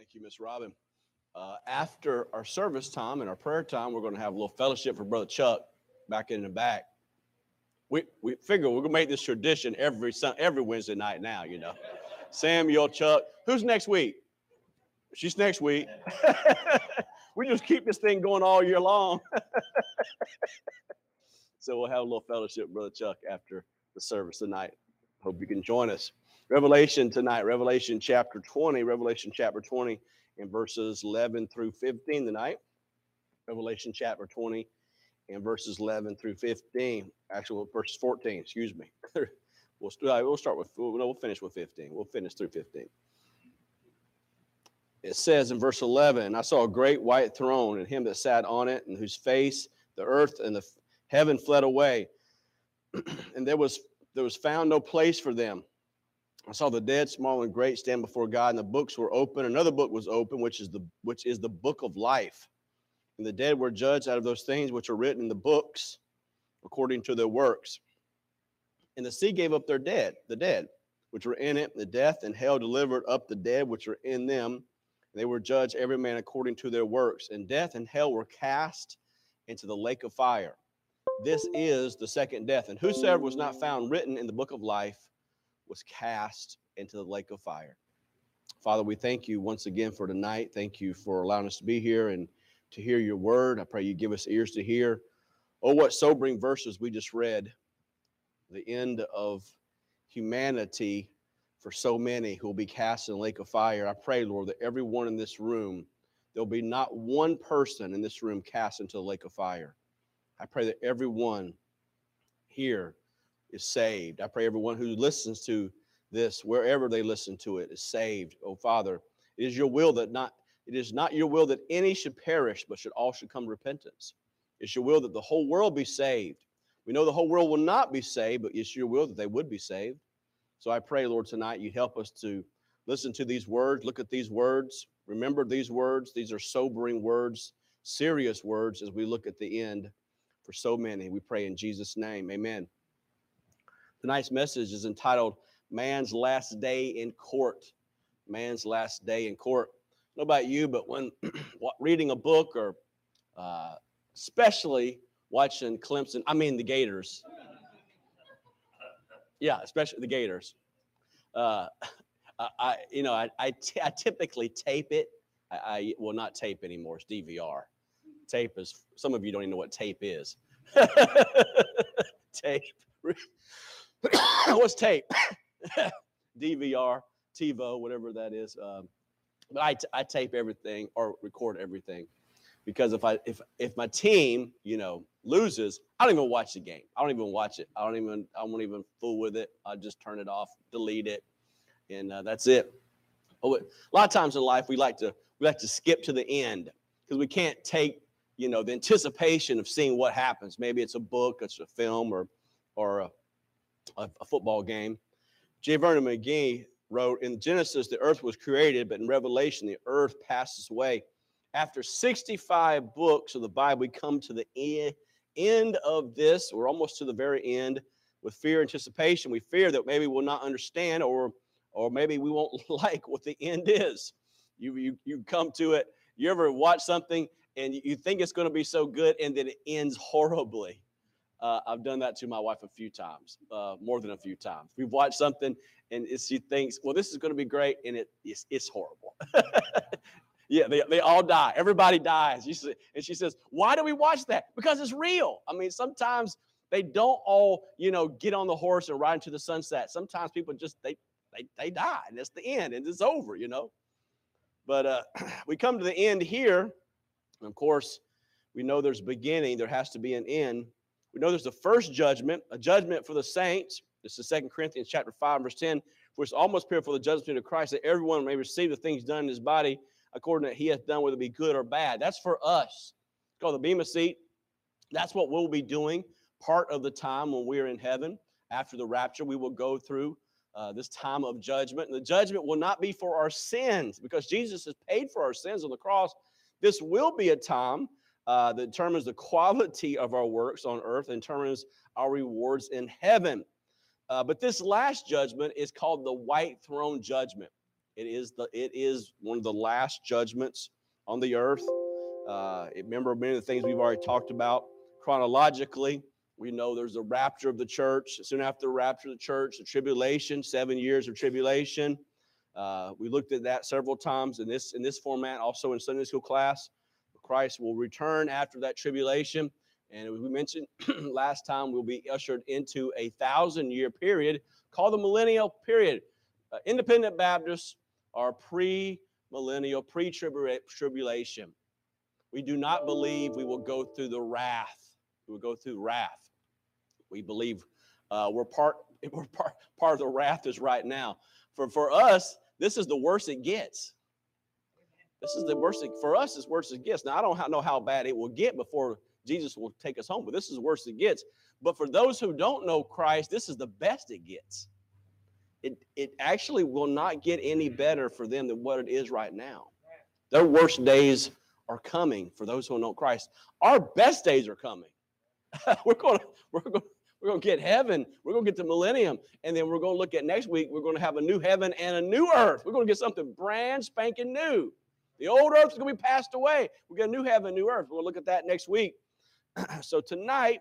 Thank you, Miss Robin. Uh, after our service time and our prayer time, we're going to have a little fellowship for Brother Chuck back in the back. We, we figure we're going to make this tradition every every Wednesday night now, you know. Samuel, Chuck. Who's next week? She's next week. we just keep this thing going all year long. so we'll have a little fellowship, Brother Chuck, after the service tonight. Hope you can join us. Revelation tonight, Revelation chapter 20, Revelation chapter 20, and verses 11 through 15 tonight. Revelation chapter 20 and verses 11 through 15. Actually, verses 14, excuse me. we'll, st- uh, we'll start with, no, we'll finish with 15. We'll finish through 15. It says in verse 11, I saw a great white throne and him that sat on it, and whose face the earth and the heaven fled away. and there was there was found no place for them. I saw the dead, small and great, stand before God, and the books were open. Another book was open, which is the which is the book of life. And the dead were judged out of those things which are written in the books, according to their works. And the sea gave up their dead, the dead, which were in it. The death and hell delivered up the dead which were in them. They were judged every man according to their works. And death and hell were cast into the lake of fire. This is the second death. And whosoever was not found written in the book of life was cast into the lake of fire. Father, we thank you once again for tonight. Thank you for allowing us to be here and to hear your word. I pray you give us ears to hear. Oh, what sobering verses we just read. The end of humanity for so many who will be cast in the lake of fire. I pray, Lord, that everyone in this room, there'll be not one person in this room cast into the lake of fire. I pray that everyone here is saved. I pray everyone who listens to this, wherever they listen to it, is saved. Oh Father, it is your will that not it is not your will that any should perish, but should all should come to repentance. It's your will that the whole world be saved. We know the whole world will not be saved, but it's your will that they would be saved. So I pray, Lord, tonight you help us to listen to these words, look at these words, remember these words. These are sobering words, serious words as we look at the end for so many. We pray in Jesus' name. Amen. Tonight's message is entitled Man's Last Day in Court. Man's Last Day in Court. I know about you, but when reading a book or uh, especially watching Clemson, I mean the Gators. Yeah, especially the Gators. Uh, I, you know, I, I, t- I typically tape it. I, I will not tape anymore. It's DVR. Tape is, some of you don't even know what tape is. tape. What's tape? DVR, TiVo, whatever that is. Um, but I, t- I tape everything or record everything because if I if if my team you know loses, I don't even watch the game. I don't even watch it. I don't even I won't even fool with it. I just turn it off, delete it, and uh, that's it. Oh, a lot of times in life we like to we like to skip to the end because we can't take you know the anticipation of seeing what happens. Maybe it's a book, it's a film, or or a, a, a football game. J. Vernon McGee wrote in Genesis, the earth was created, but in Revelation, the earth passes away. After 65 books of the Bible, we come to the end of this. We're almost to the very end with fear, anticipation. We fear that maybe we'll not understand or or maybe we won't like what the end is. You, you, you come to it. You ever watch something and you think it's going to be so good and then it ends horribly? Uh, I've done that to my wife a few times, uh, more than a few times. We've watched something and she thinks, well, this is going to be great, and it, it's, it's horrible. yeah, they, they all die. Everybody dies. And she says, why do we watch that? Because it's real. I mean, sometimes they don't all, you know, get on the horse and ride into the sunset. Sometimes people just, they, they, they die, and it's the end, and it's over, you know. But uh, we come to the end here, and of course, we know there's beginning, there has to be an end. We know there's the first judgment, a judgment for the saints. This is Second Corinthians chapter 5, verse 10. For it's almost pure for the judgment of Christ that everyone may receive the things done in his body according to he hath done, whether it be good or bad. That's for us. It's called the Bema seat. That's what we'll be doing part of the time when we're in heaven. After the rapture, we will go through uh, this time of judgment. And the judgment will not be for our sins because Jesus has paid for our sins on the cross. This will be a time uh, that determines the quality of our works on earth and determines our rewards in heaven. Uh, but this last judgment is called the white throne judgment. It is the it is one of the last judgments on the earth. Uh, remember many of the things we've already talked about chronologically. We know there's the rapture of the church. Soon after the rapture of the church, the tribulation, seven years of tribulation. Uh, we looked at that several times in this in this format, also in Sunday school class. Christ will return after that tribulation. And as we mentioned last time, we'll be ushered into a thousand year period called the millennial period. Uh, independent Baptists are pre millennial, pre tribulation. We do not believe we will go through the wrath. We will go through wrath. We believe uh, we're part we're part part of the wrath is right now. For for us, this is the worst it gets. This is the worst for us. It's worse it gets. Now I don't know how bad it will get before Jesus will take us home, but this is the worst it gets. But for those who don't know Christ, this is the best it gets. It it actually will not get any better for them than what it is right now. Their worst days are coming for those who don't know Christ. Our best days are coming. we're going we're going we're going to get heaven. We're going to get the millennium. And then we're going to look at next week. We're going to have a new heaven and a new earth. We're going to get something brand spanking new. The old earth is going to be passed away. We got a new heaven, new earth. We'll look at that next week. so tonight,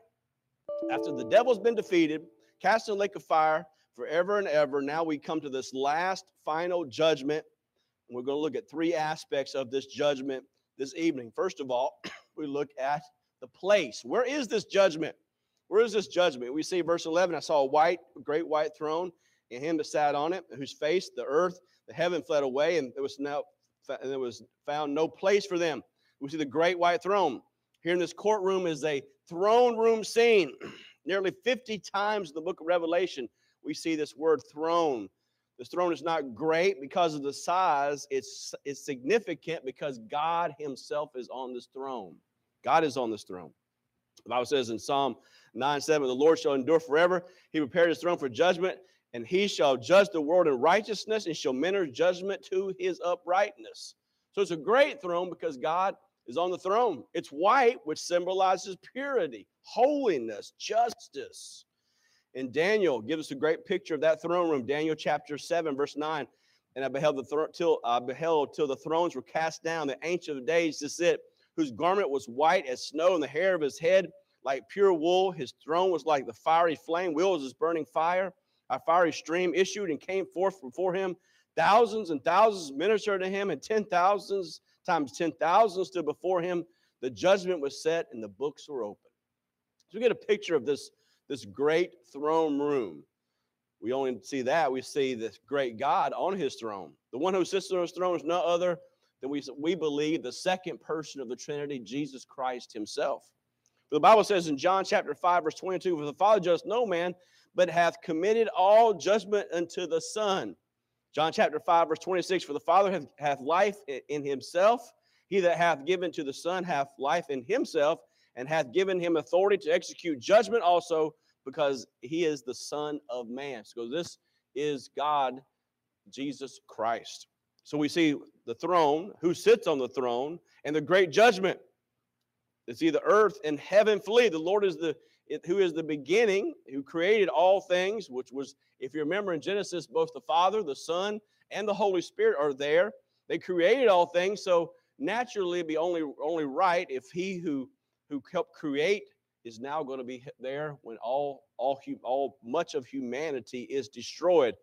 after the devil's been defeated, cast in the lake of fire forever and ever, now we come to this last final judgment. And we're going to look at three aspects of this judgment this evening. First of all, we look at the place. Where is this judgment? Where is this judgment? We see verse 11 I saw a white, great white throne, and him that sat on it, whose face the earth, the heaven fled away, and there was now there was found no place for them. We see the great white throne. Here in this courtroom is a throne room scene. Nearly 50 times in the book of Revelation, we see this word throne. This throne is not great because of the size, it's, it's significant because God Himself is on this throne. God is on this throne. The Bible says in Psalm 9 7, the Lord shall endure forever. He prepared his throne for judgment, and he shall judge the world in righteousness and shall minister judgment to his uprightness. So it's a great throne because God is on the throne. It's white, which symbolizes purity, holiness, justice. And Daniel gives us a great picture of that throne room. Daniel chapter 7, verse 9. And I beheld the throne till I beheld till the thrones were cast down, the ancient of days to sit, whose garment was white as snow, and the hair of his head like pure wool. His throne was like the fiery flame, wheels as burning fire. A fiery stream issued and came forth before him. Thousands and thousands ministered to him, and ten thousands times ten thousands stood before him. The judgment was set, and the books were open. So we get a picture of this, this great throne room. We only see that. We see this great God on his throne. The one who sits on his throne is no other than we, we believe the second person of the Trinity, Jesus Christ himself. But The Bible says in John chapter 5, verse 22, For the Father judges no man, but hath committed all judgment unto the Son. John chapter 5, verse 26, For the Father hath, hath life in himself. He that hath given to the Son hath life in himself, and hath given him authority to execute judgment also, because he is the Son of man. So this is God, Jesus Christ. So we see the throne, who sits on the throne, and the great judgment. It's either earth and heaven flee. The Lord is the who is the beginning, who created all things, which was, if you remember in Genesis, both the Father, the Son, and the Holy Spirit are there. They created all things, so naturally it'd be only only right if he who who helped create is now going to be there when all all all much of humanity is destroyed.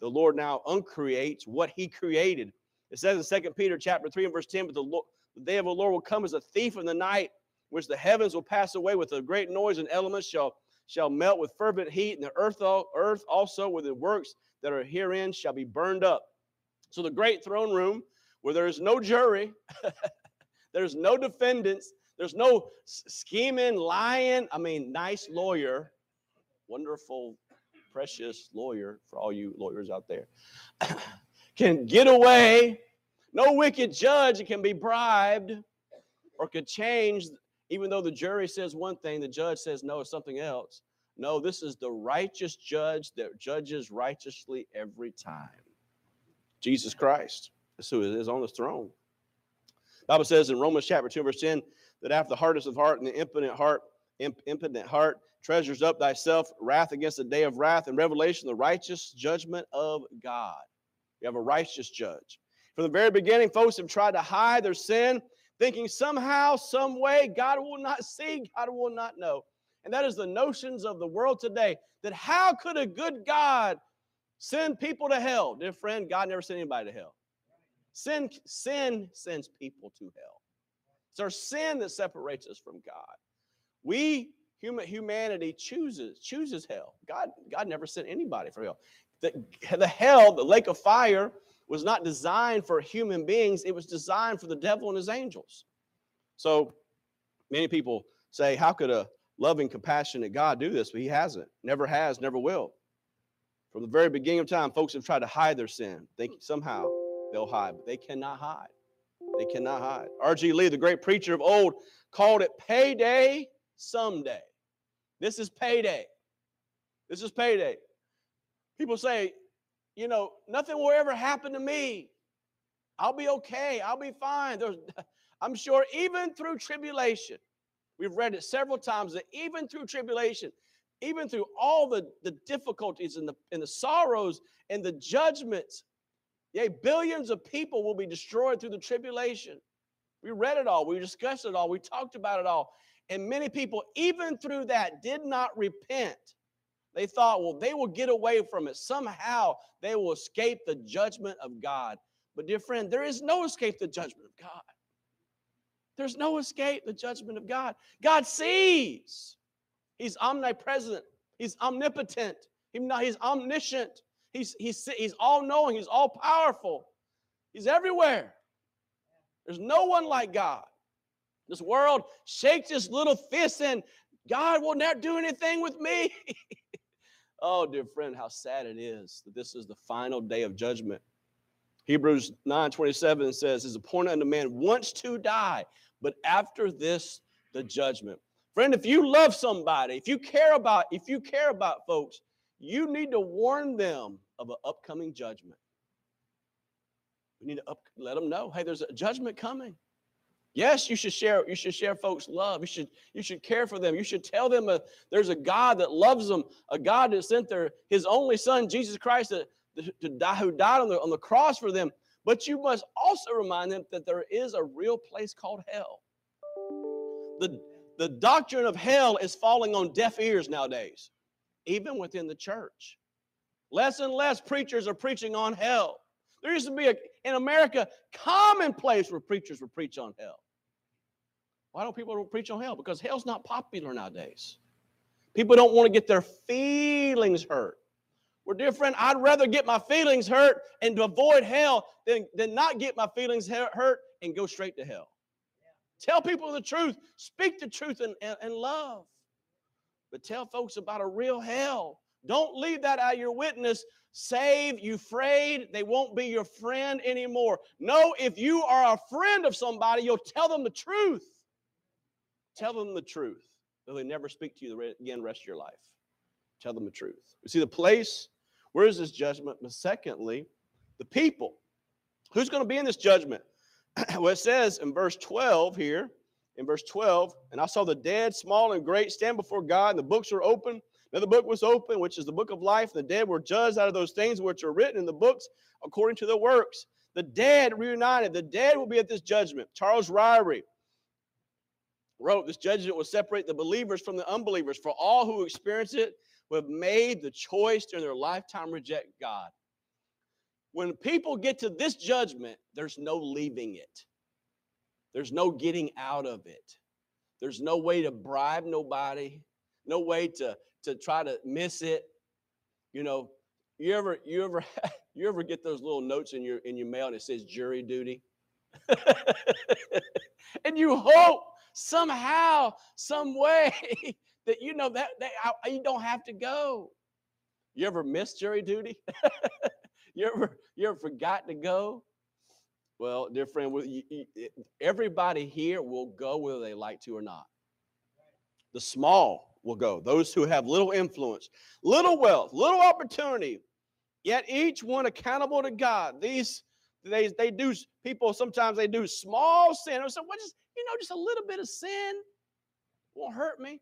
The Lord now uncreates what he created. It says in Second Peter chapter 3 and verse 10, but the, Lord, the day of the Lord will come as a thief in the night which the heavens will pass away with a great noise, and elements shall shall melt with fervent heat, and the earth, earth also with the works that are herein shall be burned up. So the great throne room, where there is no jury, there's no defendants, there's no scheming, lying. I mean, nice lawyer, wonderful, precious lawyer for all you lawyers out there, can get away. No wicked judge can be bribed or could change even though the jury says one thing, the judge says no, it's something else. No, this is the righteous judge that judges righteously every time. Jesus Christ. is who is on the throne. The Bible says in Romans chapter 2, verse 10, that after the hardness of heart and the impotent heart, imp- impotent heart treasures up thyself wrath against the day of wrath and revelation, the righteous judgment of God. You have a righteous judge. From the very beginning, folks have tried to hide their sin, thinking somehow, some way, God will not see, God will not know. And that is the notions of the world today that how could a good God send people to hell? Dear friend, God never sent anybody to hell. Sin, sin sends people to hell. It's our sin that separates us from God. We human humanity chooses chooses hell. God God never sent anybody for hell. The, the hell, the lake of fire, was not designed for human beings. It was designed for the devil and his angels. So many people say, "How could a loving, compassionate God do this?" But He hasn't. Never has. Never will. From the very beginning of time, folks have tried to hide their sin, thinking somehow they'll hide, but they cannot hide. They cannot hide. R.G. Lee, the great preacher of old, called it payday someday. This is payday. This is payday. People say, you know, nothing will ever happen to me. I'll be okay. I'll be fine. There's, I'm sure even through tribulation, we've read it several times that even through tribulation, even through all the, the difficulties and the, and the sorrows and the judgments, yea, billions of people will be destroyed through the tribulation. We read it all. We discussed it all. We talked about it all. And many people, even through that, did not repent. They thought, well, they will get away from it. Somehow they will escape the judgment of God. But, dear friend, there is no escape the judgment of God. There's no escape the judgment of God. God sees. He's omnipresent. He's omnipotent. He's omniscient. He's, he's, he's all knowing. He's all powerful. He's everywhere. There's no one like God. This world shakes its little fist and God will not do anything with me. oh, dear friend, how sad it is that this is the final day of judgment. Hebrews 9 27 says, It's appointed unto man once to die, but after this, the judgment. Friend, if you love somebody, if you care about, if you care about folks, you need to warn them of an upcoming judgment. We need to up, let them know, hey, there's a judgment coming. Yes, you should share. You should share folks' love. You should you should care for them. You should tell them a, there's a God that loves them, a God that sent their His only Son, Jesus Christ, to, to die, who died on the on the cross for them. But you must also remind them that there is a real place called hell. The the doctrine of hell is falling on deaf ears nowadays, even within the church. Less and less preachers are preaching on hell. There used to be a, in America commonplace where preachers would preach on hell. Why don't people preach on hell? Because hell's not popular nowadays. People don't want to get their feelings hurt. Well, dear friend, I'd rather get my feelings hurt and avoid hell than, than not get my feelings hurt and go straight to hell. Yeah. Tell people the truth. Speak the truth and, and, and love. But tell folks about a real hell. Don't leave that out of your witness. Save you afraid they won't be your friend anymore. No, if you are a friend of somebody, you'll tell them the truth. Tell them the truth. Though They'll never speak to you again rest of your life. Tell them the truth. You see, the place, where is this judgment? But secondly, the people. Who's going to be in this judgment? well, it says in verse 12 here, in verse 12, and I saw the dead, small and great, stand before God, and the books were open. The book was open, which is the book of life. The dead were judged out of those things which are written in the books according to their works. The dead reunited. The dead will be at this judgment. Charles Ryrie, wrote, This judgment will separate the believers from the unbelievers. For all who experience it who have made the choice during their lifetime reject God. When people get to this judgment, there's no leaving it. There's no getting out of it. There's no way to bribe nobody, no way to, to try to miss it. You know, you ever you ever you ever get those little notes in your in your mail and it says jury duty? and you hope somehow, some way that you know that, that I, you don't have to go. You ever missed jury duty? you ever you ever forgot to go? Well, dear friend, everybody here will go whether they like to or not. The small will go. Those who have little influence, little wealth, little opportunity, yet each one accountable to God. These they they do people sometimes they do small sin. So what is you know, just a little bit of sin won't hurt me.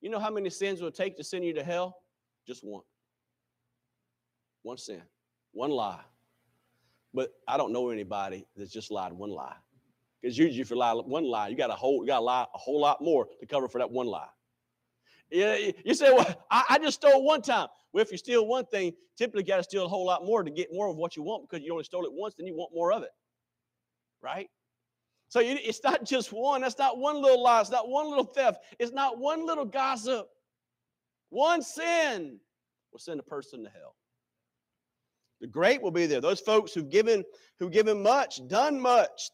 You know how many sins will take to send you to hell? Just one. One sin, one lie. But I don't know anybody that's just lied one lie. Because usually, if you lie one lie, you got a whole, you got to lie a whole lot more to cover for that one lie. You say, well, I, just stole one time. Well, if you steal one thing, typically you got to steal a whole lot more to get more of what you want because you only stole it once, then you want more of it. Right? So it's not just one. That's not one little lie. It's not one little theft. It's not one little gossip. One sin will send a person to hell. The great will be there. Those folks who've given, who've given much, done much,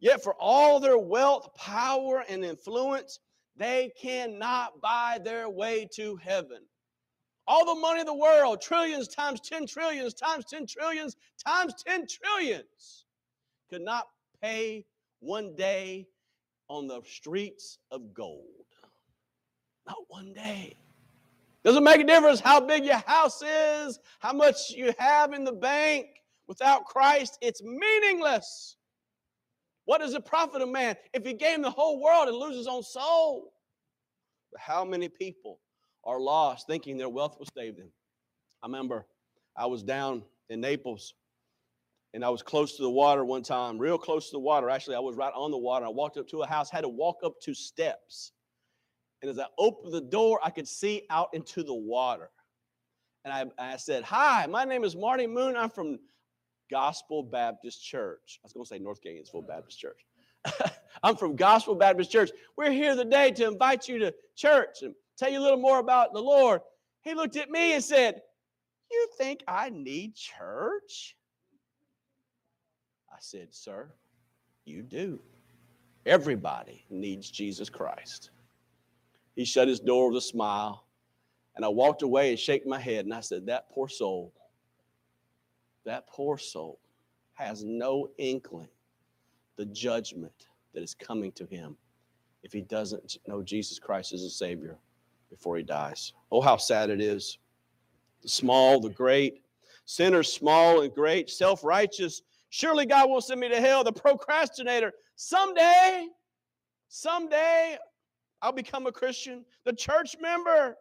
yet for all their wealth, power, and influence, they cannot buy their way to heaven. All the money in the world, trillions times 10 trillions times 10 trillions times 10 trillions, could not pay one day on the streets of gold. Not one day. Doesn't make a difference how big your house is, how much you have in the bank. Without Christ, it's meaningless. What does it profit a man if he gain the whole world and lose his own soul? But how many people are lost thinking their wealth will save them? I remember I was down in Naples and I was close to the water one time, real close to the water. Actually, I was right on the water. I walked up to a house, had to walk up two steps. And as I opened the door, I could see out into the water. And I, I said, Hi, my name is Marty Moon. I'm from Gospel Baptist Church. I was going to say North Gainesville Baptist Church. I'm from Gospel Baptist Church. We're here today to invite you to church and tell you a little more about the Lord. He looked at me and said, You think I need church? I said, Sir, you do. Everybody needs Jesus Christ. He shut his door with a smile, and I walked away and shook my head, and I said, That poor soul that poor soul has no inkling the judgment that is coming to him if he doesn't know Jesus Christ as a Savior before he dies. Oh, how sad it is. The small, the great, sinners small and great, self righteous. Surely God won't send me to hell. The procrastinator. Someday, someday I'll become a Christian. The church member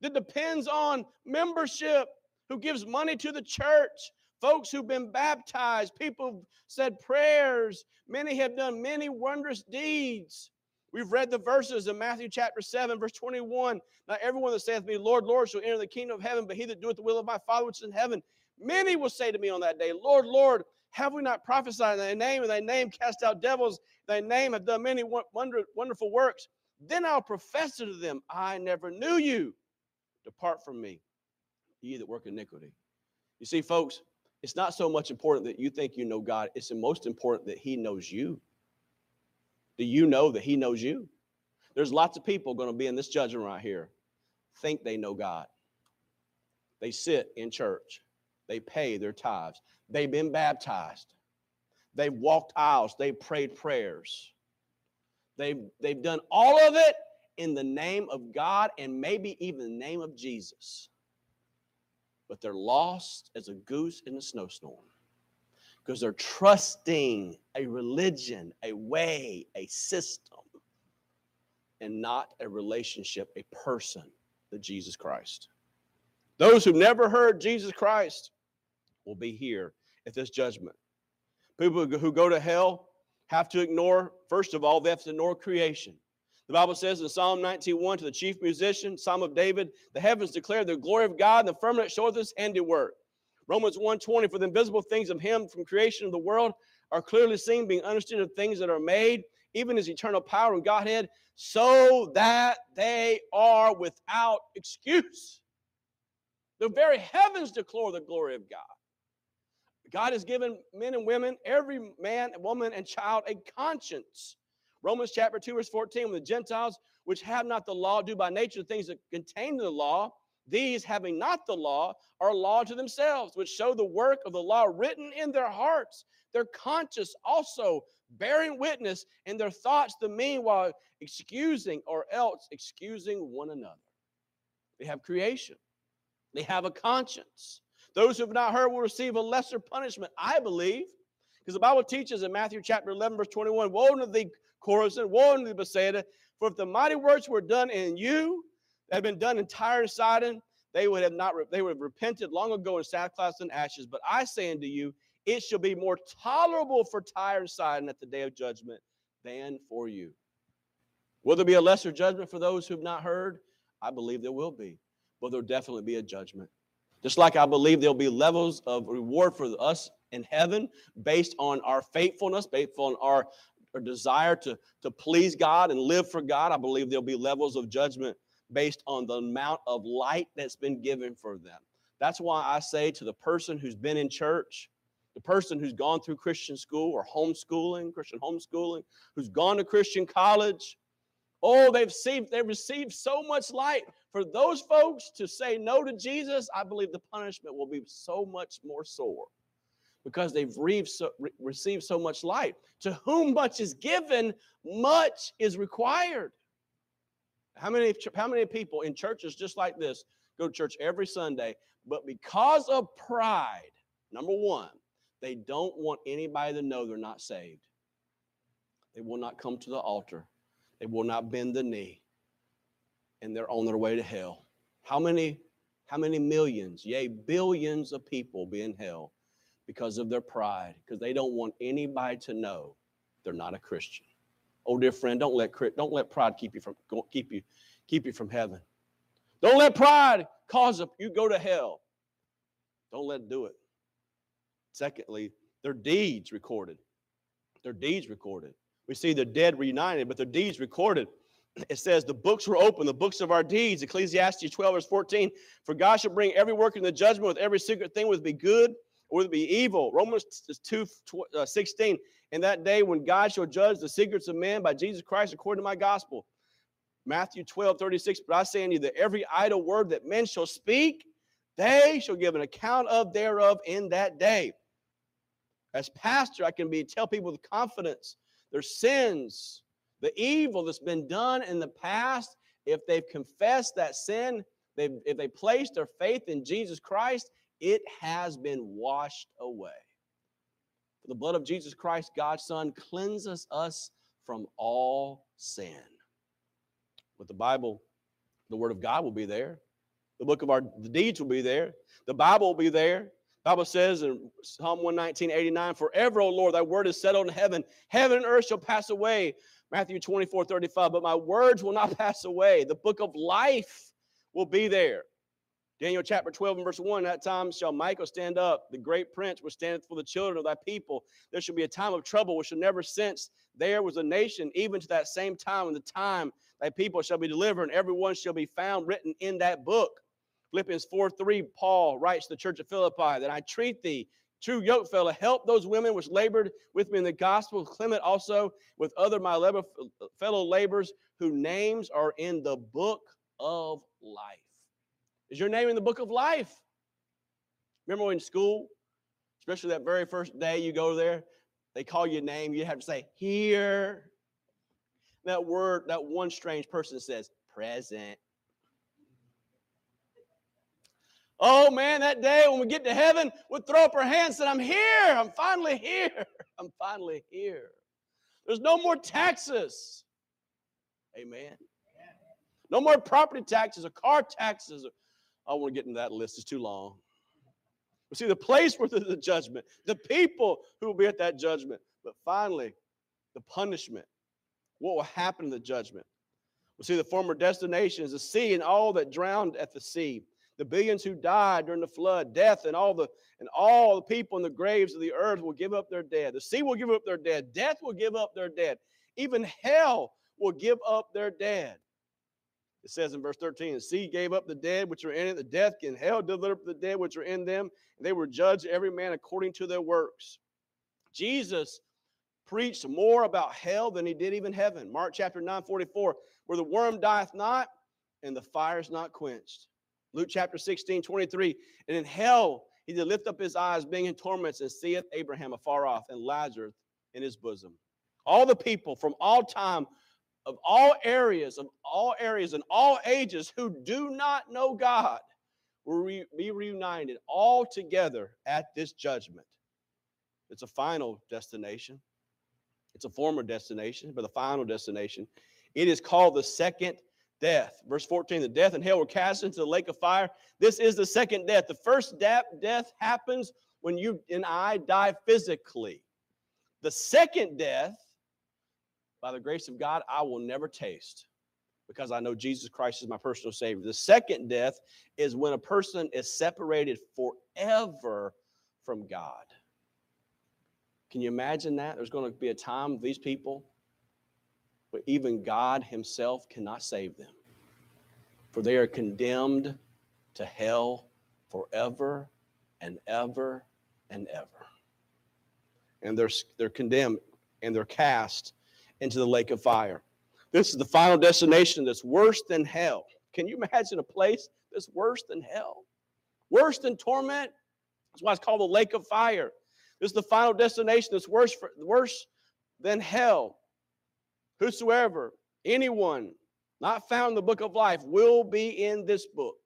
that depends on membership, who gives money to the church, folks who've been baptized, people who've said prayers. Many have done many wondrous deeds. We've read the verses in Matthew chapter 7, verse 21. Not everyone that saith me, Lord, Lord, shall enter the kingdom of heaven, but he that doeth the will of my Father which is in heaven. Many will say to me on that day, Lord, Lord, have we not prophesied in thy name, in thy name cast out devils, thy name have done many wonder, wonderful works? Then I'll profess to them, I never knew you. Depart from me, ye that work iniquity. You see, folks, it's not so much important that you think you know God, it's the most important that He knows you. Do you know that He knows you? There's lots of people going to be in this judgment right here, think they know God. They sit in church, they pay their tithes, they've been baptized, they've walked aisles, they've prayed prayers, they've, they've done all of it in the name of God and maybe even the name of Jesus but they're lost as a goose in a snowstorm because they're trusting a religion, a way, a system, and not a relationship, a person, the Jesus Christ. Those who've never heard Jesus Christ will be here at this judgment. People who go to hell have to ignore, first of all, they have to ignore creation. The Bible says in Psalm 19:1 to the chief musician, Psalm of David, the heavens declare the glory of God, and the firmament showeth his handiwork. Romans 1:20, for the invisible things of him from creation of the world are clearly seen, being understood of things that are made, even his eternal power and Godhead, so that they are without excuse. The very heavens declare the glory of God. God has given men and women, every man, woman, and child, a conscience. Romans chapter 2, verse 14, when the Gentiles which have not the law do by nature the things that contain the law, these having not the law are law to themselves, which show the work of the law written in their hearts, their conscience also bearing witness, and their thoughts the meanwhile excusing or else excusing one another. They have creation, they have a conscience. Those who have not heard will receive a lesser punishment, I believe. Because the Bible teaches in Matthew chapter 11, verse 21, Woe to thee, Chorazin, woe unto Bethsaida, for if the mighty works were done in you, that had been done in Tyre and Sidon, they would have not they would have repented long ago in sackcloth and ashes. But I say unto you, it shall be more tolerable for Tyre and Sidon at the day of judgment than for you. Will there be a lesser judgment for those who've not heard? I believe there will be, but there'll definitely be a judgment. Just like I believe there'll be levels of reward for us in heaven based on our faithfulness, based on our, our desire to, to please God and live for God. I believe there'll be levels of judgment based on the amount of light that's been given for them. That's why I say to the person who's been in church, the person who's gone through Christian school or homeschooling, Christian homeschooling, who's gone to Christian college, oh, they've received, they've received so much light. For those folks to say no to Jesus, I believe the punishment will be so much more sore because they've so, received so much light. To whom much is given, much is required. How many, how many people in churches just like this go to church every Sunday, but because of pride, number one, they don't want anybody to know they're not saved. They will not come to the altar. They will not bend the knee. And they're on their way to hell. How many, how many millions, yea, billions of people be in hell because of their pride, because they don't want anybody to know they're not a Christian. Oh, dear friend, don't let don't let pride keep you from keep you keep you from heaven. Don't let pride cause you go to hell. Don't let it do it. Secondly, their deeds recorded. Their deeds recorded. We see the dead reunited, but their deeds recorded. It says, The books were open, the books of our deeds. Ecclesiastes 12, verse 14. For God shall bring every work in the judgment with every secret thing, it be good or it be evil. Romans 2, uh, 16. In that day when God shall judge the secrets of men by Jesus Christ according to my gospel. Matthew 12, 36. But I say unto you that every idle word that men shall speak, they shall give an account of thereof in that day. As pastor, I can be tell people with confidence their sins, the evil that's been done in the past, if they've confessed that sin, they've, if they placed their faith in Jesus Christ, it has been washed away. The blood of Jesus Christ, God's Son, cleanses us from all sin. With the Bible, the Word of God will be there. The book of our the deeds will be there. The Bible will be there. Bible says in Psalm 119, 89, Forever, O Lord, thy word is settled in heaven. Heaven and earth shall pass away. Matthew 24, 35, but my words will not pass away. The book of life will be there. Daniel chapter 12 and verse 1 At That time shall Michael stand up, the great prince which standeth for the children of thy people. There shall be a time of trouble which shall never since there was a nation, even to that same time, when the time thy people shall be delivered, and every one shall be found written in that book. Philippians 4 3, Paul writes to the church of Philippi that I treat thee, true yoke fellow, help those women which labored with me in the gospel, Clement also with other my fellow laborers whose names are in the book of life. Is your name in the book of life? Remember in school, especially that very first day you go there, they call your name, you have to say, here. That word, that one strange person says, present. Oh man, that day when we get to heaven, we'll throw up our hands and I'm here. I'm finally here. I'm finally here. There's no more taxes. Amen. No more property taxes or car taxes. I won't get into that list, it's too long. We see the place where there's the judgment, the people who will be at that judgment. But finally, the punishment. What will happen in the judgment? We see the former destination is the sea and all that drowned at the sea the billions who died during the flood, death and all the and all the people in the graves of the earth will give up their dead. The sea will give up their dead. Death will give up their dead. Even hell will give up their dead. It says in verse 13, the sea gave up the dead which were in it, the death and hell delivered the dead which were in them, and they were judged every man according to their works. Jesus preached more about hell than he did even heaven. Mark chapter 9, 44, where the worm dieth not and the fire is not quenched. Luke chapter 16, 23. And in hell, he did lift up his eyes, being in torments, and seeth Abraham afar off and Lazarus in his bosom. All the people from all time, of all areas, of all areas and all ages who do not know God will re- be reunited all together at this judgment. It's a final destination. It's a former destination, but the final destination. It is called the second death. Verse 14, the death and hell were cast into the lake of fire. This is the second death. The first death happens when you and I die physically. The second death, by the grace of God, I will never taste because I know Jesus Christ is my personal Savior. The second death is when a person is separated forever from God. Can you imagine that? There's going to be a time these people, but even God Himself cannot save them, for they are condemned to hell forever and ever and ever. And they're, they're condemned and they're cast into the lake of fire. This is the final destination that's worse than hell. Can you imagine a place that's worse than hell? Worse than torment? That's why it's called the lake of fire. This is the final destination that's worse, for, worse than hell. Whosoever, anyone not found in the book of life will be in this book.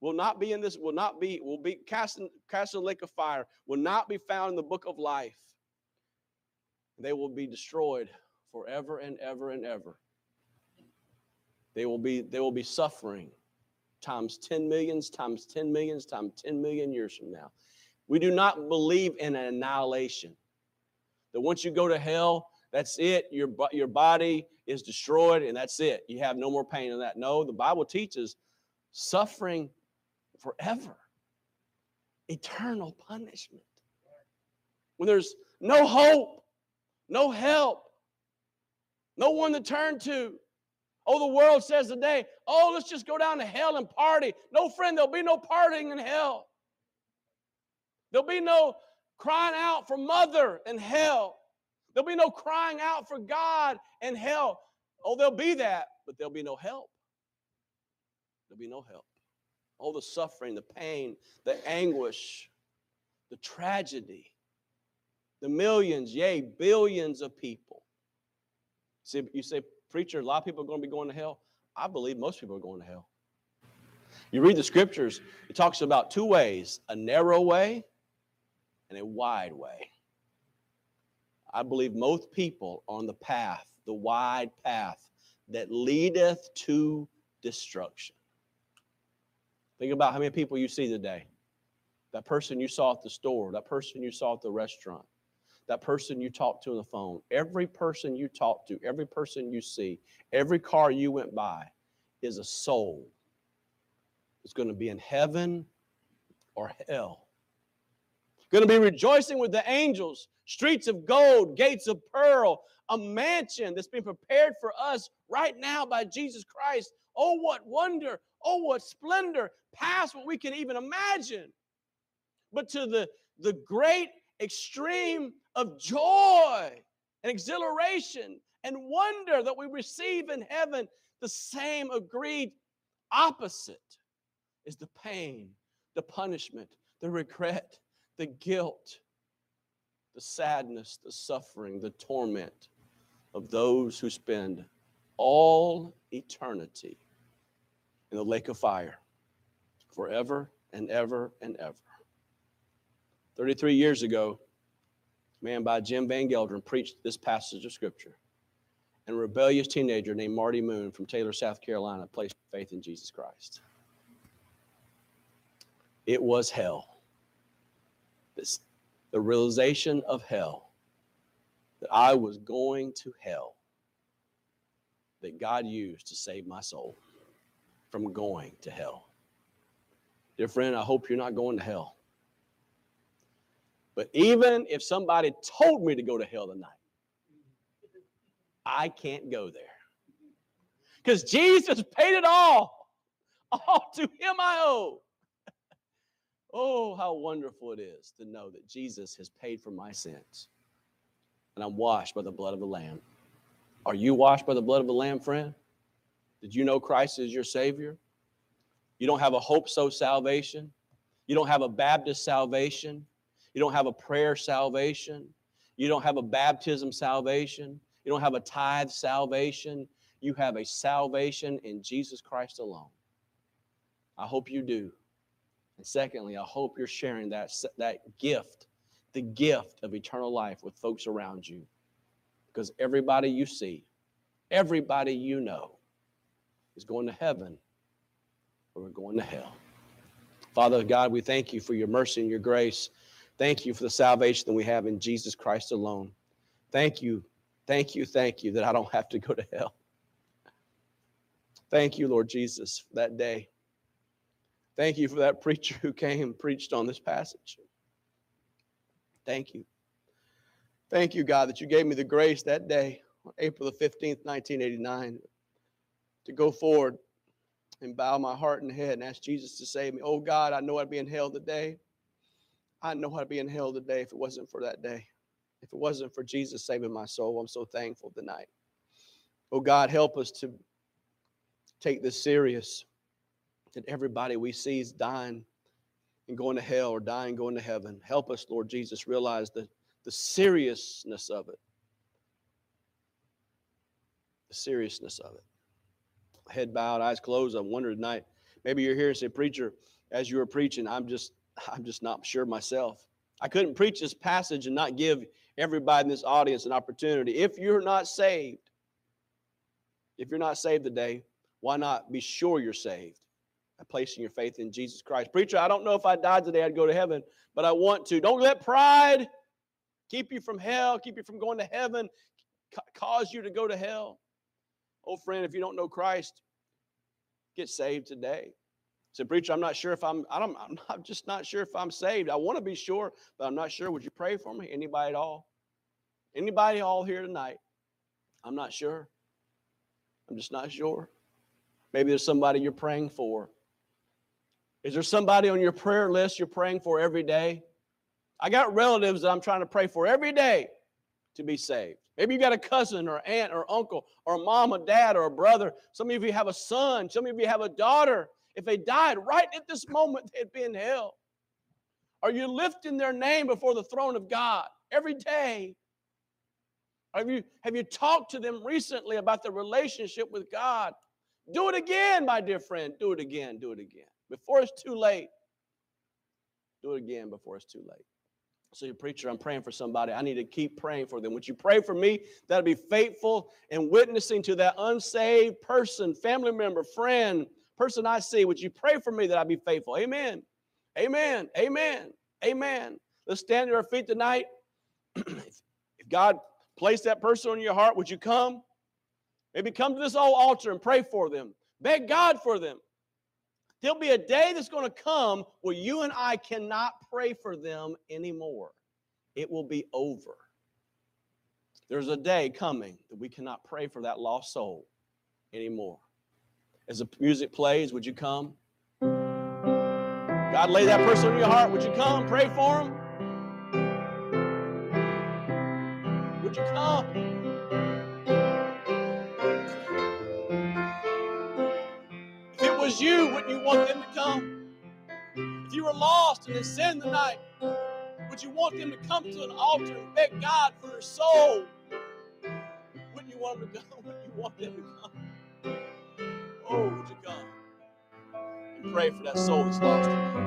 Will not be in this, will not be, will be cast in, cast in the lake of fire, will not be found in the book of life. They will be destroyed forever and ever and ever. They will be, they will be suffering times 10 millions, times 10 millions, times 10 million years from now. We do not believe in an annihilation. That once you go to hell, that's it. Your, your body is destroyed and that's it. You have no more pain in that. No, the Bible teaches suffering forever, eternal punishment. When there's no hope, no help, no one to turn to. Oh, the world says today, oh, let's just go down to hell and party. No, friend, there'll be no partying in hell. There'll be no crying out for mother in hell. There'll be no crying out for God in hell. Oh, there'll be that, but there'll be no help. There'll be no help. All the suffering, the pain, the anguish, the tragedy, the millions, yea, billions of people. See, you say, preacher, a lot of people are going to be going to hell. I believe most people are going to hell. You read the scriptures, it talks about two ways a narrow way and a wide way. I believe most people on the path, the wide path that leadeth to destruction. Think about how many people you see today. That person you saw at the store, that person you saw at the restaurant, that person you talked to on the phone, every person you talk to, every person you see, every car you went by is a soul. It's going to be in heaven or hell. Going to be rejoicing with the angels, streets of gold, gates of pearl, a mansion that's been prepared for us right now by Jesus Christ. Oh, what wonder! Oh, what splendor! Past what we can even imagine. But to the, the great extreme of joy and exhilaration and wonder that we receive in heaven, the same agreed opposite is the pain, the punishment, the regret, the guilt, the sadness, the suffering, the torment of those who spend all eternity in the lake of fire forever and ever and ever. 33 years ago, man by Jim Van Gelderen preached this passage of scripture. And a rebellious teenager named Marty Moon from Taylor, South Carolina, placed faith in Jesus Christ. It was hell. This, the realization of hell, that I was going to hell, that God used to save my soul from going to hell. Dear friend, I hope you're not going to hell. But even if somebody told me to go to hell tonight, I can't go there. Because Jesus paid it all. All to him I owe. Oh, how wonderful it is to know that Jesus has paid for my sins. And I'm washed by the blood of the Lamb. Are you washed by the blood of the Lamb, friend? Did you know Christ is your Savior? You don't have a hope so salvation. You don't have a Baptist salvation. You don't have a prayer salvation. You don't have a baptism salvation. You don't have a tithe salvation. You have a salvation in Jesus Christ alone. I hope you do. And secondly, I hope you're sharing that, that gift, the gift of eternal life with folks around you. Because everybody you see, everybody you know is going to heaven or we're going to hell. Father God, we thank you for your mercy and your grace. Thank you for the salvation that we have in Jesus Christ alone. Thank you, thank you, thank you that I don't have to go to hell. Thank you, Lord Jesus, for that day. Thank you for that preacher who came and preached on this passage. Thank you. Thank you, God, that you gave me the grace that day, on April the 15th, 1989, to go forward and bow my heart and head and ask Jesus to save me. Oh, God, I know I'd be in hell today. I know I'd be in hell today if it wasn't for that day. If it wasn't for Jesus saving my soul, I'm so thankful tonight. Oh, God, help us to take this serious that everybody we see is dying and going to hell or dying going to heaven. Help us, Lord Jesus, realize the, the seriousness of it. The seriousness of it. Head bowed, eyes closed. I wonder tonight, maybe you're here and say, Preacher, as you were preaching, I'm just I'm just not sure myself. I couldn't preach this passage and not give everybody in this audience an opportunity. If you're not saved, if you're not saved today, why not be sure you're saved? by placing your faith in Jesus Christ. Preacher, I don't know if I died today, I'd go to heaven, but I want to. Don't let pride keep you from hell, keep you from going to heaven, cause you to go to hell. Oh, friend, if you don't know Christ, get saved today. Say, preacher, I'm not sure if I'm, I don't, I'm not, just not sure if I'm saved. I want to be sure, but I'm not sure. Would you pray for me? Anybody at all? Anybody all here tonight? I'm not sure. I'm just not sure. Maybe there's somebody you're praying for. Is there somebody on your prayer list you're praying for every day? I got relatives that I'm trying to pray for every day to be saved. Maybe you got a cousin or aunt or uncle or mom or dad or a brother. Some of you have a son. Some of you have a daughter. If they died right at this moment, they'd be in hell. Are you lifting their name before the throne of God every day? Have you, have you talked to them recently about the relationship with God? Do it again, my dear friend. Do it again. Do it again before it's too late. Do it again before it's too late. So, your preacher, I'm praying for somebody. I need to keep praying for them. Would you pray for me that'll be faithful and witnessing to that unsaved person, family member, friend, person I see? Would you pray for me that I be faithful? Amen. Amen. Amen. Amen. Let's stand at our feet tonight. if God placed that person on your heart, would you come? Maybe come to this old altar and pray for them. Beg God for them. There'll be a day that's going to come where you and I cannot pray for them anymore. It will be over. There's a day coming that we cannot pray for that lost soul anymore. As the music plays, would you come? God, lay that person on your heart. Would you come? Pray for them. Would you come? If it was you, wouldn't you want them to come? If you were lost and in sin tonight, would you want them to come to an altar and beg God for their soul? Wouldn't you want them to come? Wouldn't you want them to come? Glory to God. And pray for that soul that's lost today.